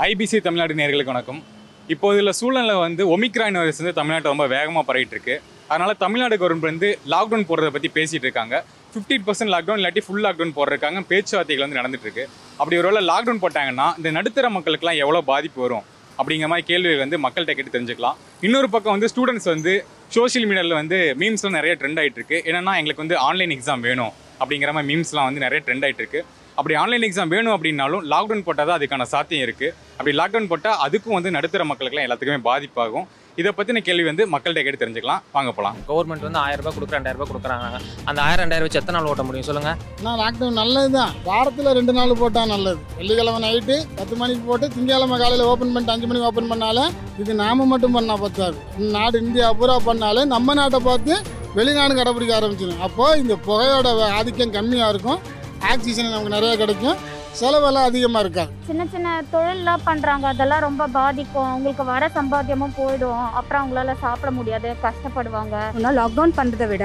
IBC Tamil Nadu நேர்களுக்கு வணக்கம். இப்போது உள்ள சூழ்நிலை வந்து ஒமிக்ரான் வைரஸ் வந்து தமிழ்நாட்டை ரொம்ப வேகமாக பரவிட்டு இருக்கு அதனால தமிழ்நாடு கவர்மெண்ட் வந்து லாக்டவுன் போடுறத பற்றி பேசிட்டு இருக்காங்க. ஃபிஃப்டி பர்சன்ட் லாக்டவுன் இல்லாட்டி ஃபுல் லாக்டவுன் போடுறாங்க பேச்சுவார்த்தைகள் வந்து நடந்துட்டு இருக்கு அப்படி ஒருவேளை லாக்டவுன் போட்டாங்கன்னா இந்த நடுத்தர மக்களுக்குலாம் எவ்வளோ பாதிப்பு வரும்? அப்படிங்கிற மாதிரி கேள்விகள் வந்து மக்கள்கிட்ட கேட்டு தெரிஞ்சுக்கலாம். இன்னொரு பக்கம் வந்து ஸ்டூடெண்ட்ஸ் வந்து சோஷியல் மீடியாவில் வந்து மீம்ஸ்லாம் நிறைய ட்ரெண்ட் ஆகிட்டு இருக்கு என்னன்னா எங்களுக்கு வந்து ஆன்லைன் எக்ஸாம் வேணும் அப்படிங்கிற மாதிரி மீம்ஸ்லாம் வந்து நிறைய ட்ரெண்ட் ஆகிட்டு இருக்கு அப்படி ஆன்லைன் எக்ஸாம் வேணும் அப்படின்னாலும் லாக்டவுன் போட்டால் தான் அதுக்கான சாத்தியம் இருக்குது அப்படி லாக்டவுன் போட்டால் அதுக்கும் வந்து நடுத்தர மக்களுக்குலாம் எல்லாத்துக்குமே பாதிப்பாகும். இதை பற்றின கேள்வி வந்து மக்கள்கிட்ட கேட்டு தெரிஞ்சுக்கலாம். வாங்க போகலாம் கவர்மெண்ட் வந்து ஆயிரம் ரூபாய் கொடுக்குற ரெண்டாயிரம் ரூபாய் கொடுக்குறாங்க. அந்த ஆயிரம் ரெண்டாயிரம் வச்சு எத்தனை நாள் ஓட்ட முடியும் சொல்லுங்க? ஆனால் லாக்டவுன் நல்லது தான் வாரத்தில் ரெண்டு நாள் போட்டால் நல்லது. வெள்ளிக்கிழமை நைட்டு பத்து மணிக்கு போட்டு திங்கக்கிழமை காலையில் ஓப்பன் பண்ணிட்டு அஞ்சு மணிக்கு ஓப்பன் பண்ணாலே இது நாம மட்டும் பண்ணால் பத்தாது. நாடு இந்தியா பூரா பண்ணாலே நம்ம நாட்டை பார்த்து வெளிநாடு கடைப்பிடிக்க ஆரம்பிச்சிடும். அப்போது இந்த புகையோட ஆதிக்கம் கம்மியாக இருக்கும். ஆக்சிஜன் நமக்கு நிறைய கிடைக்கும். செலவெல்லாம் அதிகமாக இருக்காது சின்ன சின்ன தொழில்லாம் பண்ணுறாங்க அதெல்லாம் ரொம்ப பாதிக்கும். அவங்களுக்கு வர சம்பாத்தியமும் போயிடும். அப்புறம் அவங்களால சாப்பிட முடியாது. கஷ்டப்படுவாங்க. ஆனால் லாக்டவுன் பண்ணுறதை விட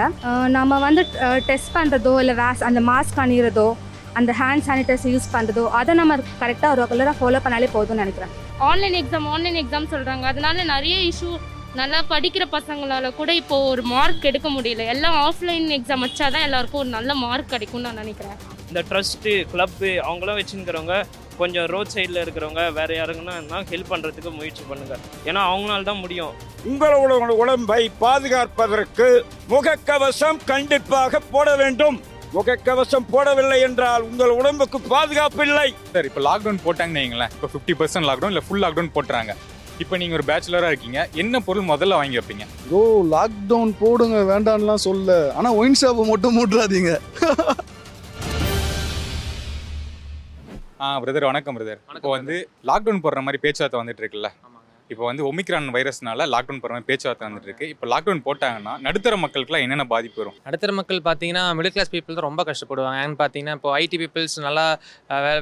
நம்ம வந்து டெஸ்ட் பண்ணுறதோ இல்லை வேஸ் அந்த மாஸ்க் அணிகிறதோ அந்த ஹேண்ட் சானிடைசர் யூஸ் பண்ணுறதோ அதை நம்ம கரெக்டாக ரெகுலராக ஃபாலோ பண்ணாலே போதும்னு நினைக்கிறேன். ஆன்லைன் எக்ஸாம் ஆன்லைன் எக்ஸாம் சொல்கிறாங்க அதனால நிறைய இஷ்யூ நல்லா படிக்கிற பசங்களால கூட இப்போ ஒரு மார்க் எடுக்க முடியல. எல்லாம் ஆஃப்லைன் எக்ஸாம் வச்சாதான் எல்லாருக்கும் ஒரு நல்ல மார்க் கிடைக்கும்னு நான் நினைக்கிறேன். இந்த ட்ரஸ்ட்டு கிளப்பு அவங்களாம் வச்சுருக்கிறவங்க கொஞ்சம் ரோட் சைடில் இருக்கிறவங்க வேறு யாருங்கன்னா ஹெல்ப் பண்ணுறதுக்கு முயற்சி பண்ணுங்கள் ஏன்னா அவங்களால தான் முடியும். உங்களோட உடம்பை பாதுகாப்பதற்கு முகக்கவசம் கண்டிப்பாக போட வேண்டும். முகக்கவசம் போடவில்லை என்றால் உங்கள் உடம்புக்கு பாதுகாப்பு இல்லை. சார் இப்போ லாக்டவுன் போட்டாங்கன்னு வைங்களேன். இப்போ ஃபிஃப்டி பர்சன்ட் லாக்டவுன் இல்லை ஃபுல் லாக்டவுன் போட்டுறாங்க. இப்போ நீங்கள் ஒரு பேச்சுலராக இருக்கீங்க என்ன பொருள் முதல்ல வாங்கி வைப்பீங்க? ப்ரோ லாக்டவுன் போடுங்க வேண்டாம்லாம் சொல்ல. ஆனா ஒயின் ஷாப்பை மட்டும் மூட்டுறாதீங்க. ஆ பிரதர் வணக்கம் பிரதர் இப்போ வந்து லாக்டவுன் போடுற மாதிரி பேச்சுவார்த்தை வந்துட்டு இருக்குல்ல? இப்போ வந்து ஒமிக்ரான் வைரஸ்னால லாக்டவுன் போடுற மாதிரி பேச்சுவார்த்தை வந்துட்டு இருக்கு. இப்போ லாக்டவுன் போட்டாங்கன்னா நடுத்தர மக்களுக்குலாம் என்னென்ன பாதிப்பு வரும்? நடுத்தர மக்கள் பார்த்தீங்கன்னா மிடில் கிளாஸ் பீப்புள் தான் ரொம்ப கஷ்டப்படுவாங்க. ஏன்னு பார்த்தீங்கன்னா இப்போ ஐடி பீப்புள்ஸ் நல்லா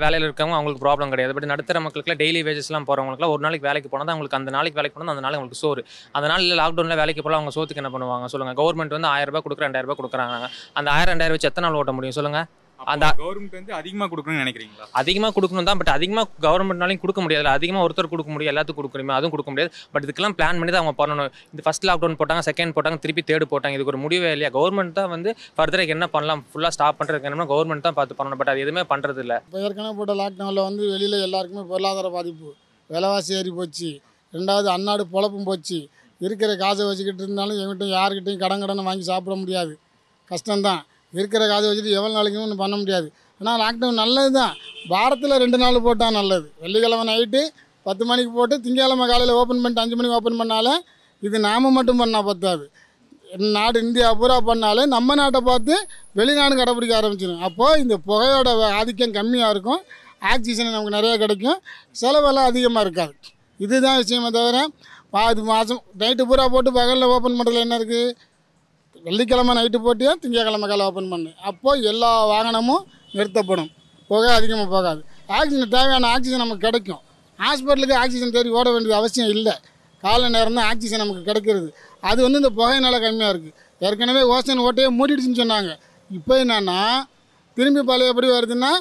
வேலையில் இருக்கவங்க அவங்களுக்கு ப்ராப்ளம் கிடையாது. பட் நடுத்தர மக்களுக்குலாம் டெய்லி வேஜஸ்லாம் போகிறவங்களுக்குலாம் ஒரு நாளைக்கு வேலைக்கு போனால் தான் அவங்களுக்கு அந்த நாளைக்கு வேலைக்கு போனால் அந்த நாளைக்கு அவங்களுக்கு சோறு. அந்த நாளில் லாக்டவுனில் வேலைக்கு போல அவங்க சோத்துக்கு என்ன பண்ணுவாங்க? சொல்லுங்கள் கவர்மெண்ட் வந்து ஆயிரம் ரூபாய் கொடுக்குற ரெண்டாயிரம் ரூபாய் கொடுக்குறாங்க. அந்த ஆயிரம் ரெண்டாயிரம் வச்சு எத்தனை நாள் ஓட்ட முடியும்? சொல்லுங்கள் அந்த கவர்மெண்ட் வந்து அதிகமாக கொடுக்கணும்னு நினைக்கிறீங்களா? அதிகமாக கொடுக்கணும் தான் பட் அதிகமாக கவர்மெண்ட்னாலையும் கொடுக்க முடியாது அதிகமாக ஒருத்தர் கொடுக்க முடியும் எல்லாத்துக்கும் கொடுக்கணுமே அதுவும் கொடுக்க முடியாது. பட் இதுக்கெல்லாம் பிளான் பண்ணி தான் அவங்க பண்ணணும். இந்த ஃபர்ஸ்ட் லாக்டவுன் போட்டாங்க செகண்ட் போட்டாங்க திருப்பி தேர்டு போட்டாங்க. இதுக்கு ஒரு முடிவே இல்லையா? கவர்மெண்ட் தான் வந்து ஃபர்தருக்கு என்ன பண்ணலாம்? ஃபுல்லாக ஸ்டாப் பண்ணுறதுக்கு என்ன கவர்மெண்ட் தான் பார்த்து பண்ணணும். பட் அது எதுவுமே பண்ணுறது இல்லை இப்போ ஏற்கனவே போட்ட லாக்டவுனில் வந்து வெளியில் எல்லாருக்குமே பொருளாதார பாதிப்பு. விலைவாசி ஏறி போச்சு. ரெண்டாவது அன்னாடு பொழப்பும் போச்சு. இருக்கிற காசை வச்சுக்கிட்டு இருந்தாலும் எங்கிட்டும் யாருக்கிட்டையும் கடன் கடன் வாங்கி சாப்பிட முடியாது. கஷ்டம்தான். இருக்கிற காதை வச்சுட்டு எவ்வளோ நாளைக்கு ஒன்றும் பண்ண முடியாது. ஆனால் லாக்டவுன் நல்லது தான் வாரத்தில் ரெண்டு நாள் போட்டால் நல்லது. வெள்ளிக்கிழமை நைட்டு பத்து மணிக்கு போட்டு திங்கக்கிழமை காலையில் ஓப்பன் பண்ணிட்டு அஞ்சு மணிக்கு ஓப்பன் பண்ணாலே இது நாம மட்டும் பண்ணால் பத்தாது. நாடு இந்தியா பூரா பண்ணாலே நம்ம நாட்டை பார்த்து வெளிநாடு கடைப்பிடிக்க ஆரம்பிச்சிடும் அப்போது இந்த புகையோட ஆதிக்கம் கம்மியாக இருக்கும். ஆக்சிஜன் நமக்கு நிறையா கிடைக்கும். செலவெல்லாம் அதிகமாக இருக்காது. இதுதான் விஷயமே தவிர பாதி மாதம் நைட்டு பூரா போட்டு பகலில் ஓப்பன் பண்ணுறதுல என்ன இருக்குது வெள்ளிக்கிழமை நைட்டு போட்டியும் திங்கக்கிழமை காலை ஓப்பன் பண்ணு. அப்போது எல்லா வாகனமும் நிறுத்தப்படும். புகை அதிகமாக போகாது. ஆக்சிஜன் தேவையான ஆக்சிஜன் நமக்கு கிடைக்கும். ஹாஸ்பிட்டலுக்கு ஆக்சிஜன் தேடி ஓட வேண்டியது அவசியம் இல்லை. காலை நேரம் தான் ஆக்சிஜன் நமக்கு கிடைக்கிறது. அது வந்து இந்த புகையினால் கம்மியாக இருக்குது ஏற்கனவே ஓசன் ஓட்டையே மூடிடுச்சுன்னு சொன்னாங்க. இப்போ என்னென்னா திரும்பி பழைய எப்படி வருதுன்னா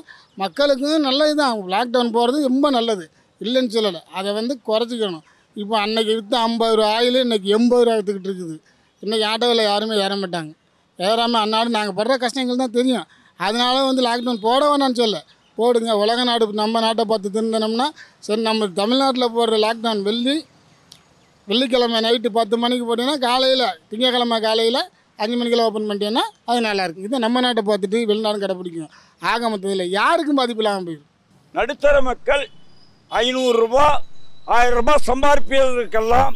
மக்களுக்கும் நல்லது தான் லாக்டவுன் போகிறது ரொம்ப நல்லது. இல்லைன்னு சொல்லலை. அதை வந்து குறைச்சிக்கணும். இப்போ அன்னைக்கு விற்று ஐம்பது ரூபா ஆயில் இன்றைக்கி எண்பது ரூபா விற்றுக்கிட்டு இருக்குது. இன்றைக்கி ஆட்டோவில் யாருமே ஏற மாட்டாங்க. ஏறாமல் அந்நாடு நாங்கள் படுற கஷ்டங்கள் தான் தெரியும். அதனால வந்து லாக்டவுன் போட வேணாம்னு சொல்ல போடுங்க. உலக நாடு நம்ம நாட்டை பார்த்து திருந்தனோம்னா சரி நம்ம தமிழ்நாட்டில் போடுற லாக்டவுன் வெள்ளி வெள்ளிக்கிழமை நைட்டு பத்து மணிக்கு போட்டிங்கன்னா காலையில் திங்கக்கிழமை காலையில் அஞ்சு மணிக்கெல்லாம் ஓப்பன் பண்ணிட்டேன்னா அது நல்லாயிருக்கும் இதை நம்ம நாட்டை பார்த்துட்டு வெளிநாடு கடைப்பிடிக்கும் ஆக மொத்தத்தில் யாருக்கும் பாதிப்பு இல்லாமல் போயிடும். நடுத்தர மக்கள் ஐநூறுரூபா ஆயிரம் ரூபாய் சம்பாதிப்பதற்கெல்லாம்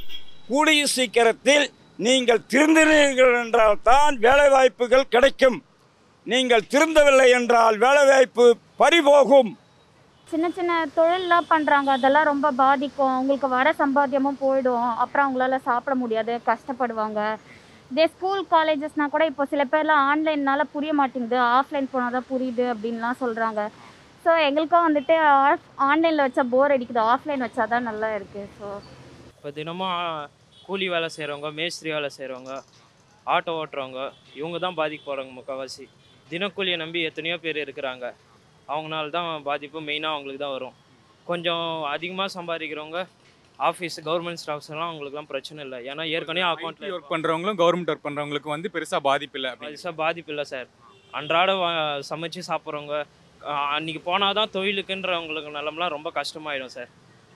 கூடிய சீக்கிரத்தில் நீங்கள் திருந்தினீர்கள் என்றால் தான் வேலைவாய்ப்புகள் கிடைக்கும். நீங்கள் திருந்தவில்லை என்றால் வேலைவாய்ப்பு பறிபோகும். சின்ன சின்ன தொழில்லாம் பண்ணுறாங்க அதெல்லாம் ரொம்ப பாதிக்கும். அவங்களுக்கு வர சம்பாத்தியமும் போயிடும். அப்புறம் அவங்களால சாப்பிட முடியாது. கஷ்டப்படுவாங்க. இதே ஸ்கூல் காலேஜஸ்னால் கூட இப்போ சில பேர்லாம் ஆன்லைன்னால புரிய மாட்டேங்குது. ஆஃப்லைன் போனால் தான் புரியுது அப்படின்லாம் சொல்கிறாங்க ஸோ எங்களுக்கும் வந்துட்டு ஆன்லைனில் வச்சா போர் அடிக்குது. ஆஃப்லைன் வச்சா தான் நல்லா இருக்குது ஸோ இப்போ தினமும் கூலி வேலை செய்கிறவங்க மேஸ்திரி வேலை செய்கிறவங்க ஆட்டோ ஓட்டுறவங்க இவங்க தான் பாதிக்க போகிறாங்க முக்கால்வாசி. தினக்கூலியை நம்பி எத்தனையோ பேர் இருக்கிறாங்க. அவங்கனால தான் பாதிப்பு மெயினாக அவங்களுக்கு தான் வரும். கொஞ்சம் அதிகமாக சம்பாதிக்கிறவங்க ஆஃபீஸ் கவர்மெண்ட் ஸ்டாஃப்ஸ் எல்லாம் அவங்களுக்குலாம் பிரச்சனை இல்லை. ஏன்னா ஏற்கனவே அக்கௌண்ட்டில் ஒர்க் பண்ணுறவங்களும் கவர்மெண்ட் ஒர்க் பண்ணுறவங்களுக்கு வந்து பெருசாக பாதிப்பு இல்லை பெருசாக பாதிப்பு இல்லை சார். அன்றாட சமைச்சு சாப்பிட்றவங்க அன்றைக்கி போனால் தான் தொழிலுக்குன்றவங்களுக்கு நிலமெலாம் ரொம்ப கஷ்டமாயிடும் சார்.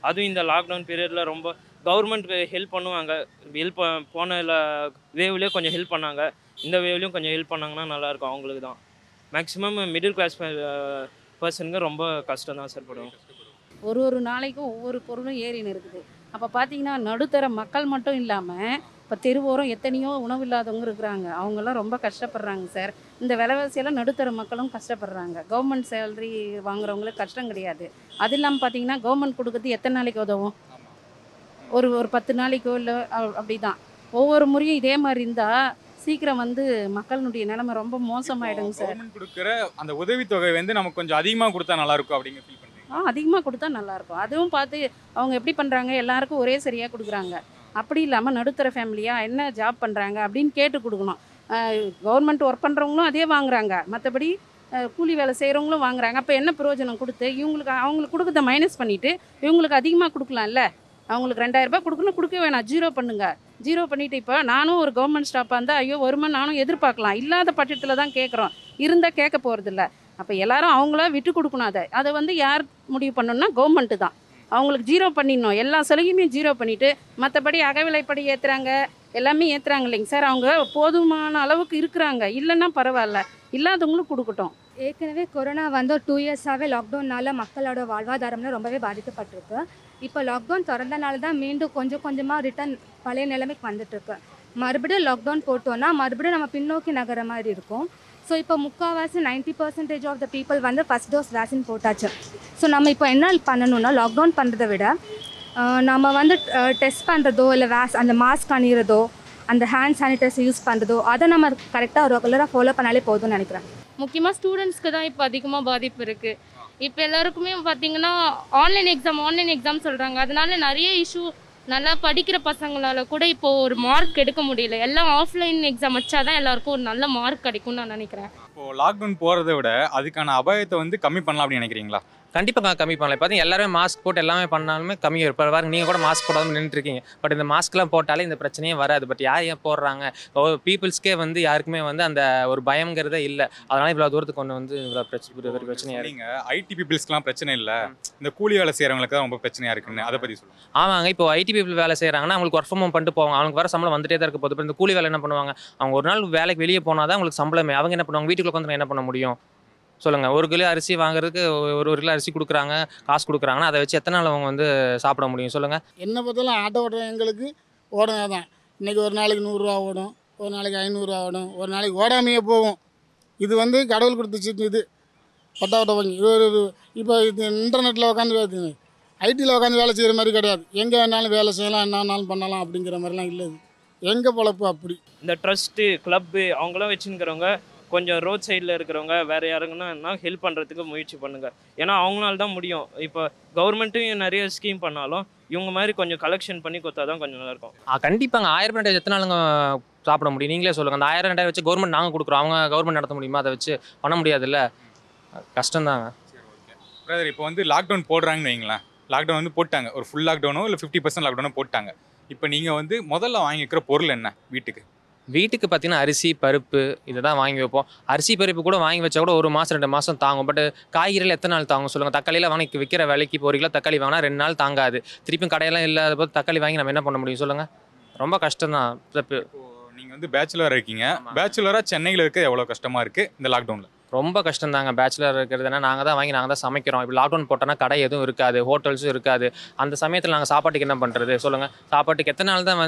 அதுவும் இந்த லாக்டவுன் பீரியடில் ரொம்ப கவர்மெண்ட் ஹெல்ப் பண்ணுவாங்க. ஹெல்ப் போன வேவ்லேயே கொஞ்சம் ஹெல்ப் பண்ணாங்க. இந்த வேவ்லேயும் கொஞ்சம் ஹெல்ப் பண்ணாங்கன்னா நல்லாயிருக்கும் அவங்களுக்கு தான். மேக்ஸிமம் மிடில் கிளாஸ் பர்சனுக்கு ரொம்ப கஷ்டம் தான் சார் படும். ஒரு ஒரு நாளைக்கும் ஒவ்வொரு பொருளும் ஏறின்னு இருக்குது. அப்போ பார்த்தீங்கன்னா நடுத்தர மக்கள் மட்டும் இல்லாமல் இப்போ தெருவோரம் எத்தனையோ உணவு இல்லாதவங்க இருக்கிறாங்க. அவங்கெல்லாம் ரொம்ப கஷ்டப்படுறாங்க சார் இந்த விலைவாசியெல்லாம் நடுத்தர மக்களும் கஷ்டப்படுறாங்க. கவர்மெண்ட் சேலரி வாங்குறவங்களுக்கு கஷ்டம் கிடையாது. அது இல்லாமல் பார்த்தீங்கன்னா கவர்மெண்ட் கொடுக்குறது எத்தனை நாளைக்கு உதவும்? ஒரு ஒரு பத்து நாளைக்கோ இல்லை அப்படி தான் ஒவ்வொரு முறையும் இதே மாதிரி இருந்தால் சீக்கிரம் வந்து மக்களுடைய நிலைமை ரொம்ப மோசமாயிடுங்க சார். கொடுக்குற அந்த உதவித்தொகை வந்து நமக்கு கொஞ்சம் அதிகமாக கொடுத்தா நல்லா இருக்கும் அப்படிங்க ஃபீல் பண்ணுறீங்க ஆ அதிகமாக கொடுத்தா நல்லாயிருக்கும். அதுவும் பார்த்து அவங்க எப்படி பண்ணுறாங்க எல்லாருக்கும் ஒரே சரியாக கொடுக்குறாங்க. அப்படி இல்லாமல் நடுத்தர ஃபேமிலியாக என்ன ஜாப் பண்ணுறாங்க அப்படின்னு கேட்டு கொடுக்கணும். கவர்மெண்ட் ஒர்க் பண்ணுறவங்களும் அதே வாங்குறாங்க. மற்றபடி கூலி வேலை செய்கிறவங்களும் வாங்குறாங்க. அப்போ என்ன பிரயோஜனம் கொடுத்து இவங்களுக்கு அவங்களுக்கு கொடுக்கறத மைனஸ் பண்ணிவிட்டு இவங்களுக்கு அதிகமாக கொடுக்கலாம்ல? அவங்களுக்கு ரெண்டாயிரம் ரூபாய் கொடுக்கணும். கொடுக்க வேணாம். ஜீரோ பண்ணுங்க. ஜீரோ பண்ணிவிட்டு இப்போ நானும் ஒரு கவர்மெண்ட் ஸ்டாஃபாக இருந்தால் ஐயோ வருமா நானும் எதிர்பார்க்கலாம். இல்லாத பட்சத்தில் தான் கேட்குறோம் இருந்தால் கேட்க போகிறதில்ல அப்போ எல்லாரும் அவங்களா விட்டு கொடுக்கணும் அதை. அதை வந்து யார் முடிவு பண்ணணும்னா கவர்மெண்ட்டு தான். அவங்களுக்கு ஜீரோ பண்ணிடணும். எல்லா சலுகையுமே ஜீரோ பண்ணிவிட்டு மற்றபடி அகவிலைப்படி ஏற்றுறாங்க எல்லாமே ஏற்றுறாங்க இல்லைங்க சார். அவங்க போதுமான அளவுக்கு இருக்கிறாங்க. இல்லைன்னா பரவாயில்ல. இல்லாதவங்களும் கொடுக்கட்டும். ஏற்கனவே கொரோனா வந்து டூ இயர்ஸாகவே லாக்டவுனால் மக்களோட வாழ்வாதாரம்லாம் ரொம்பவே பாதிக்கப்பட்டிருக்கு. இப்போ லாக்டவுன் திறந்தனால தான் மீண்டும் கொஞ்சம் கொஞ்சமாக ரிட்டர்ன் பழைய நிலைமைக்கு வந்துட்டுருக்கு. மறுபடியும் லாக்டவுன் போட்டோன்னா மறுபடியும் நம்ம பின்னோக்கி நகர மாதிரி இருக்கும். ஸோ இப்போ முக்கால்வாசி ninety percentage of the people வந்து ஃபஸ்ட் டோஸ் வேக்சின் போட்டாச்சு. ஸோ நம்ம இப்போ என்ன பண்ணணும்னா லாக்டவுன் பண்ணுறதை விட நம்ம வந்து டெஸ்ட் பண்ணுறதோ இல்லை வேஸ் அந்த மாஸ்க் அணிகிறதோ அந்த ஹேண்ட் சானிடைசர் யூஸ் பண்ணுறதோ அதை நம்ம கரெக்டாக ரெகுலராக ஃபாலோ பண்ணாலே போதும்னு நினைக்கிறேன். முக்கியமாக ஸ்டூடெண்ட்ஸ்க்கு தான் இப்போ அதிகமாக பாதிப்பு இருக்குது இப்போ எல்லாருக்குமே பார்த்தீங்கன்னா ஆன்லைன் எக்ஸாம் ஆன்லைன் எக்ஸாம் சொல்கிறாங்க அதனால நிறைய இஷ்யூ நல்லா படிக்கிற பசங்களால கூட இப்போ ஒரு மார்க் எடுக்க முடியல. எல்லாம் ஆஃப்லைன் எக்ஸாம் வச்சாதான் எல்லாருக்கும் ஒரு நல்ல மார்க் கிடைக்கும்னு நான் நினைக்கிறேன். இப்போ லாக்டவுன் போகிறத விட அதுக்கான அபாயத்தை வந்து கம்மி பண்ணலாம் அப்படின்னு நினைக்கிறீங்களா? கண்டிப்பாக கம்மி பண்ணலாம். பார்த்தீங்கன்னா எல்லாருமே மாஸ்க் போட்டு எல்லாமே பண்ணாலுமே கம்மியாக இருப்பார் பாருங்க நீங்கள் கூட மாஸ்க் போடாமல் நின்றுட்டு இருக்கீங்க பட் இந்த மாஸ்க்லாம் போட்டாலே இந்த பிரச்சனையே வராது. பட் யார் ஏன் போடுறாங்க? பீப்புள்ஸ்க்கே வந்து யாருக்குமே வந்து அந்த ஒரு பயங்கிறதே இல்லை. அதனால இவ்வளோ தூரத்துக்கு கொண்டு வந்து இவ்வளோ பிரச்சனை பிரச்சனையாக நீங்க ஐடி பீப்புள்ஸ்க்குலாம் பிரச்சனை இல்லை. இந்த கூலி வேலை செய்கிறவங்களுக்கு தான் ரொம்ப பிரச்சனையாக இருக்குன்னு அதை பற்றி சொல்லுங்க. ஆமாங்க. இப்போ ஐடி பீப்புள் வேலை செய்கிறாங்கன்னா அவங்களுக்கு ஒர்க் ஃப்ரம் ஹோம் பண்ணிட்டு போவாங்க. அவங்களுக்கு வர சம்பளம் வந்துட்டே தான் இருக்க போகுது. இப்போ இந்த கூலி வேலை என்ன பண்ணுவாங்க? அவங்க ஒரு நாள் வேலைக்கு வெளியே போனால் தான் அவங்களுக்கு சம்பளமே. அவங்க என்ன பண்ணுவாங்க? வீட்டுக்குள்ள உட்காந்து என்ன பண்ண முடியும்? சொல்லுங்க. ஒரு கிலோ அரிசி வாங்குறதுக்கு ஒரு ஒரு கிலோ அரிசி கொடுக்குறாங்க காசு கொடுக்குறாங்கன்னா அதை வச்சு எத்தனை நாள் அவங்க வந்து சாப்பிட முடியும்? சொல்லுங்க. என்னை பார்த்தாலும் ஆட்டோ ஓட்டுற எங்களுக்கு ஓடுங்க தான். இன்றைக்கி ஒரு நாளைக்கு நூறுரூவா ஓடும் ஒரு நாளைக்கு ஐநூறுரூவா ஓடும் ஒரு நாளைக்கு ஓடாமையே போகும். இது வந்து கடவுள் கொடுத்த சீட்டு இது. பட்டா ஓட்ட வங்கி இது ஒரு இது இப்போ இது இன்டர்நெட்டில் உட்காந்து ஐடியில் உட்காந்து வேலை செய்கிற மாதிரி கிடையாது. எங்கே வேணாலும் வேலை செய்யலாம் என்ன வேணாலும் பண்ணலாம் அப்படிங்கிற மாதிரிலாம் இல்லை இது. எங்கள் பொழப்பு அப்படி. இந்த ட்ரஸ்ட்டு கிளப்பு அவங்களாம் வச்சுருக்கிறவங்க கொஞ்சம் ரோட் சைடில் இருக்கிறவங்க வேறு யாருங்கன்னா ஹெல்ப் பண்ணுறதுக்கு முயற்சி பண்ணுங்கள் ஏன்னா அவங்களால தான் முடியும். இப்போ கவர்மெண்ட்டும் நிறைய ஸ்கீம் பண்ணாலும் இவங்க மாதிரி கொஞ்சம் கலெக்ஷன் பண்ணி கொடுத்தா தான் கொஞ்சம் நல்லாயிருக்கும். ஆ கண்டிப்பாங்க. ஆயிரம் ரெண்டாயிரம் எத்தனை நாளுங்க சாப்பிட முடியும்? நீங்களே சொல்லுங்கள் அந்த ஆயிரம் ரெண்டாயிரம் வச்சு கவர்மெண்ட் நாங்கள் கொடுக்குறோம். அவங்க கவர்மெண்ட் நடத்த முடியுமா? அதை வச்சு பண்ண முடியாதுல்ல? கஷ்டம்தாங்க. பிரதர் இப்போ வந்து லாக்டவுன் போடுறாங்கன்னு வைங்களேன். லாக்டவுன் வந்து போட்டாங்க. ஒரு ஃபுல் லாக்டவுனோ இல்லை ஃபிஃப்டி பர்சன்ட் லாக்டவுனோ போட்டாங்க. இப்போ நீங்கள் வந்து முதல்ல வாங்கிக்கிற பொருள் என்ன வீட்டுக்கு? வீட்டுக்கு பார்த்தீங்கன்னா அரிசி பருப்பு இதை தான் வாங்கி வைப்போம். அரிசி பருப்பு கூட வாங்கி வச்சா கூட ஒரு மாதம் ரெண்டு மாதம் தாங்கும். பட் காய்கறிகள் எத்தனை நாள் தாங்கும் சொல்லுங்கள் தக்காளியில் வாங்கி விற்கிற விலைக்கு இப்போ ஒரு கிலோ தக்காளி வாங்கினா ரெண்டு நாள் தாங்காது. திருப்பியும் கடையெல்லாம் இல்லாத போது தக்காளி வாங்கி நம்ம என்ன பண்ண முடியும் சொல்லுங்கள் ரொம்ப கஷ்டம் தான் நீங்கள் வந்து பேச்சுலராக இருக்கீங்க. பேச்சுலராக சென்னையில் இருக்க எவ்வளோ கஷ்டமாக இருக்குது இந்த லாக்டவுனில் ரொம்ப கஷ்டம் தாங்க பேச்சுலர் இருக்கிறதுனா நாங்கள் தான் வாங்கி நாங்கள் தான் சமைக்கிறோம். இப்போ லாக்டவுன் போட்டோன்னா கடை எதுவும் இருக்காது ஹோட்டல்ஸும் இருக்காது. அந்த சமயத்தில் நாங்கள் சாப்பாட்டுக்கு என்ன பண்ணுறது சொல்லுங்கள் சாப்பாட்டுக்கு எத்தனை நாள் தான்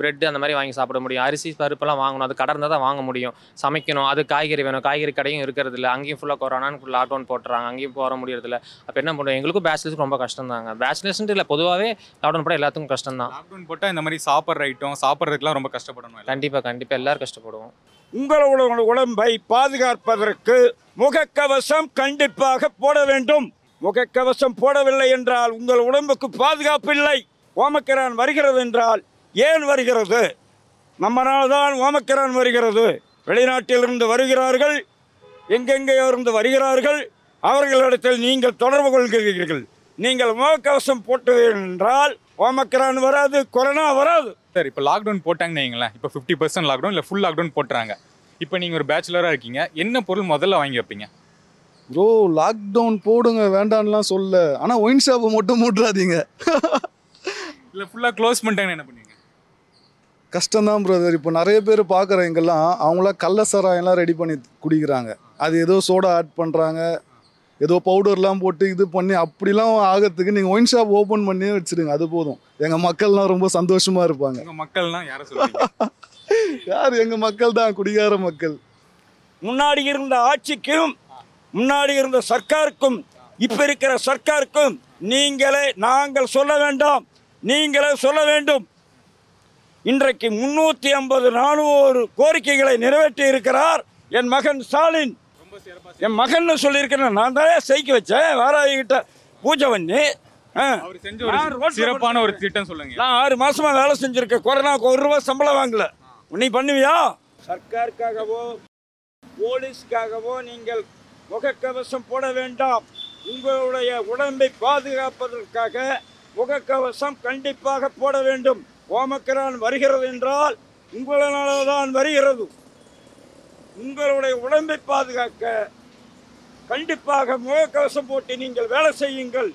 பிரெட் அந்த மாதிரி வாங்கி சாப்பிட முடியும்? அரிசி பருப்பெல்லாம் வாங்கணும். அது கடை இருந்தால் தான் வாங்க முடியும். சமைக்கணும். அது காய்கறி வேணும். காய்கறி கடையும் இருக்கிறது இல்லை. அங்கேயும் ஃபுல்லாக கொரோனான்னு லாக்டவுன் போட்டுறாங்க. அங்கேயும் போக முடியறதில்ல அப்போ என்ன பண்ணுவோம்? எங்களுக்கும் பேச்சுலர்ஸ்க்கு ரொம்ப கஷ்டம் தாங்க பேச்சுலர்ஸ்ன்ட்டு இல்லை. பொதுவாகவே லாக்டவுன் போட எல்லாத்துக்கும் கஷ்டம் தான் லாக்டவுன் போட்டால் இந்த மாதிரி சாப்பிட்ற ஐட்டம் சாப்பிட்றதுக்குலாம் ரொம்ப கஷ்டப்படணும் கண்டிப்பாக கண்டிப்பாக எல்லாரும் கஷ்டப்படுவோம். உங்களோட உடம்பை பாதுகாப்பதற்கு முகக்கவசம் கண்டிப்பாக போட வேண்டும். முகக்கவசம் போடவில்லை என்றால் உங்கள் உடம்புக்கு பாதுகாப்பு இல்லை. ஓமக்கிரான் வருகிறது என்றால் ஏன் வருகிறது? நம்மனால் தான் ஓமக்கிரான் வருகிறது. வெளிநாட்டிலிருந்து வருகிறார்கள் எங்கெங்கே இருந்து வருகிறார்கள். அவர்களிடத்தில் நீங்கள் தொடர்பு கொள்கிறீர்கள். நீங்கள் முகக்கவசம் போட்டு என்றால் ஓமக்ரான் வராது கொரோனா வராது. சார் இப்போ லாக்டவுன் போட்டாங்கன்னு வைங்களேன் இப்போ ஃபிஃப்டி பர்சன்ட் லாக்டவுன் இல்லை ஃபுல் லாக்டவுன் போட்டுறாங்க. இப்போ நீங்கள் ஒரு பேச்சுலராக இருக்கீங்க என்ன பொருள் முதல்ல வாங்கி வைப்பீங்க? ப்ரோ லாக்டவுன் போடுங்க வேண்டான்லாம் சொல்ல ஆனால் ஒயின் ஷாப்பை மட்டும் மூட்றாதீங்க இல்லை ஃபுல்லாக க்ளோஸ் பண்ணிட்டாங்கன்னு என்ன பண்ணுவீங்க? கஷ்டம்தான் பிரதர் இப்போ நிறைய பேர் பார்க்குறேன் இங்கெல்லாம் அவங்களாம் கள்ள சாராயம்லாம் ரெடி பண்ணி குடிக்கிறாங்க. அது ஏதோ சோடா ஆட் பண்ணுறாங்க ஏதோ பவுடர்லாம் போட்டு இது பண்ணி அப்படிலாம் ஆகிறதுக்கு நீங்கள் ஒயின் ஷாப் ஓப்பன் பண்ணியே வச்சுடுங்க அது போதும். எங்கள் மக்கள்லாம் ரொம்ப சந்தோஷமாக இருப்பாங்க. உங்கள் மக்கள்லாம் யாரை சொல்றீங்க? யார் எங்கள் மக்கள் தான்? குடிகார மக்கள். முன்னாடி இருந்த ஆட்சிக்கும் முன்னாடி இருந்த சர்க்காருக்கும் இப்ப இருக்கிற சர்க்காருக்கும் நீங்களே நாங்கள் சொல்ல வேண்டாம். நீங்களே சொல்ல வேண்டும். இன்றைக்கு முன்னூற்றி ஐம்பது நானூறு கோரிக்கைகளை நிறைவேற்றி இருக்கிறார் என் மகன் ஸ்டாலின். என் மகன் சொல்லியிருக்கிறேன் நான் தானே செய்க வச்சேன் வாராகிட்ட பூஜை பண்ணி செஞ்ச ஒரு சிறப்பான ஒரு திட்டம் சொல்லுங்க. நான் ஆறு மாசமா வேலை செஞ்சிருக்கேன் கொரோனாக்கு ஒரு ரூபா சம்பளம் வாங்கல. நீ பண்ணுவியா? சர்க்காருக்காகவோ போலீஸ்க்காகவோ நீங்கள் முகக்கவசம் போட வேண்டாம். உங்களுடைய உடம்பை பாதுகாப்பதற்காக முகக்கவசம் கண்டிப்பாக போட வேண்டும். ஓமக்கரான் வருகிறது என்றால் உங்களால்தான் வருகிறது. உங்களுடைய உடம்பை பாதுகாக்க கண்டிப்பாக முகக்கவசம் போட்டு நீங்கள் வேலை செய்யுங்கள்.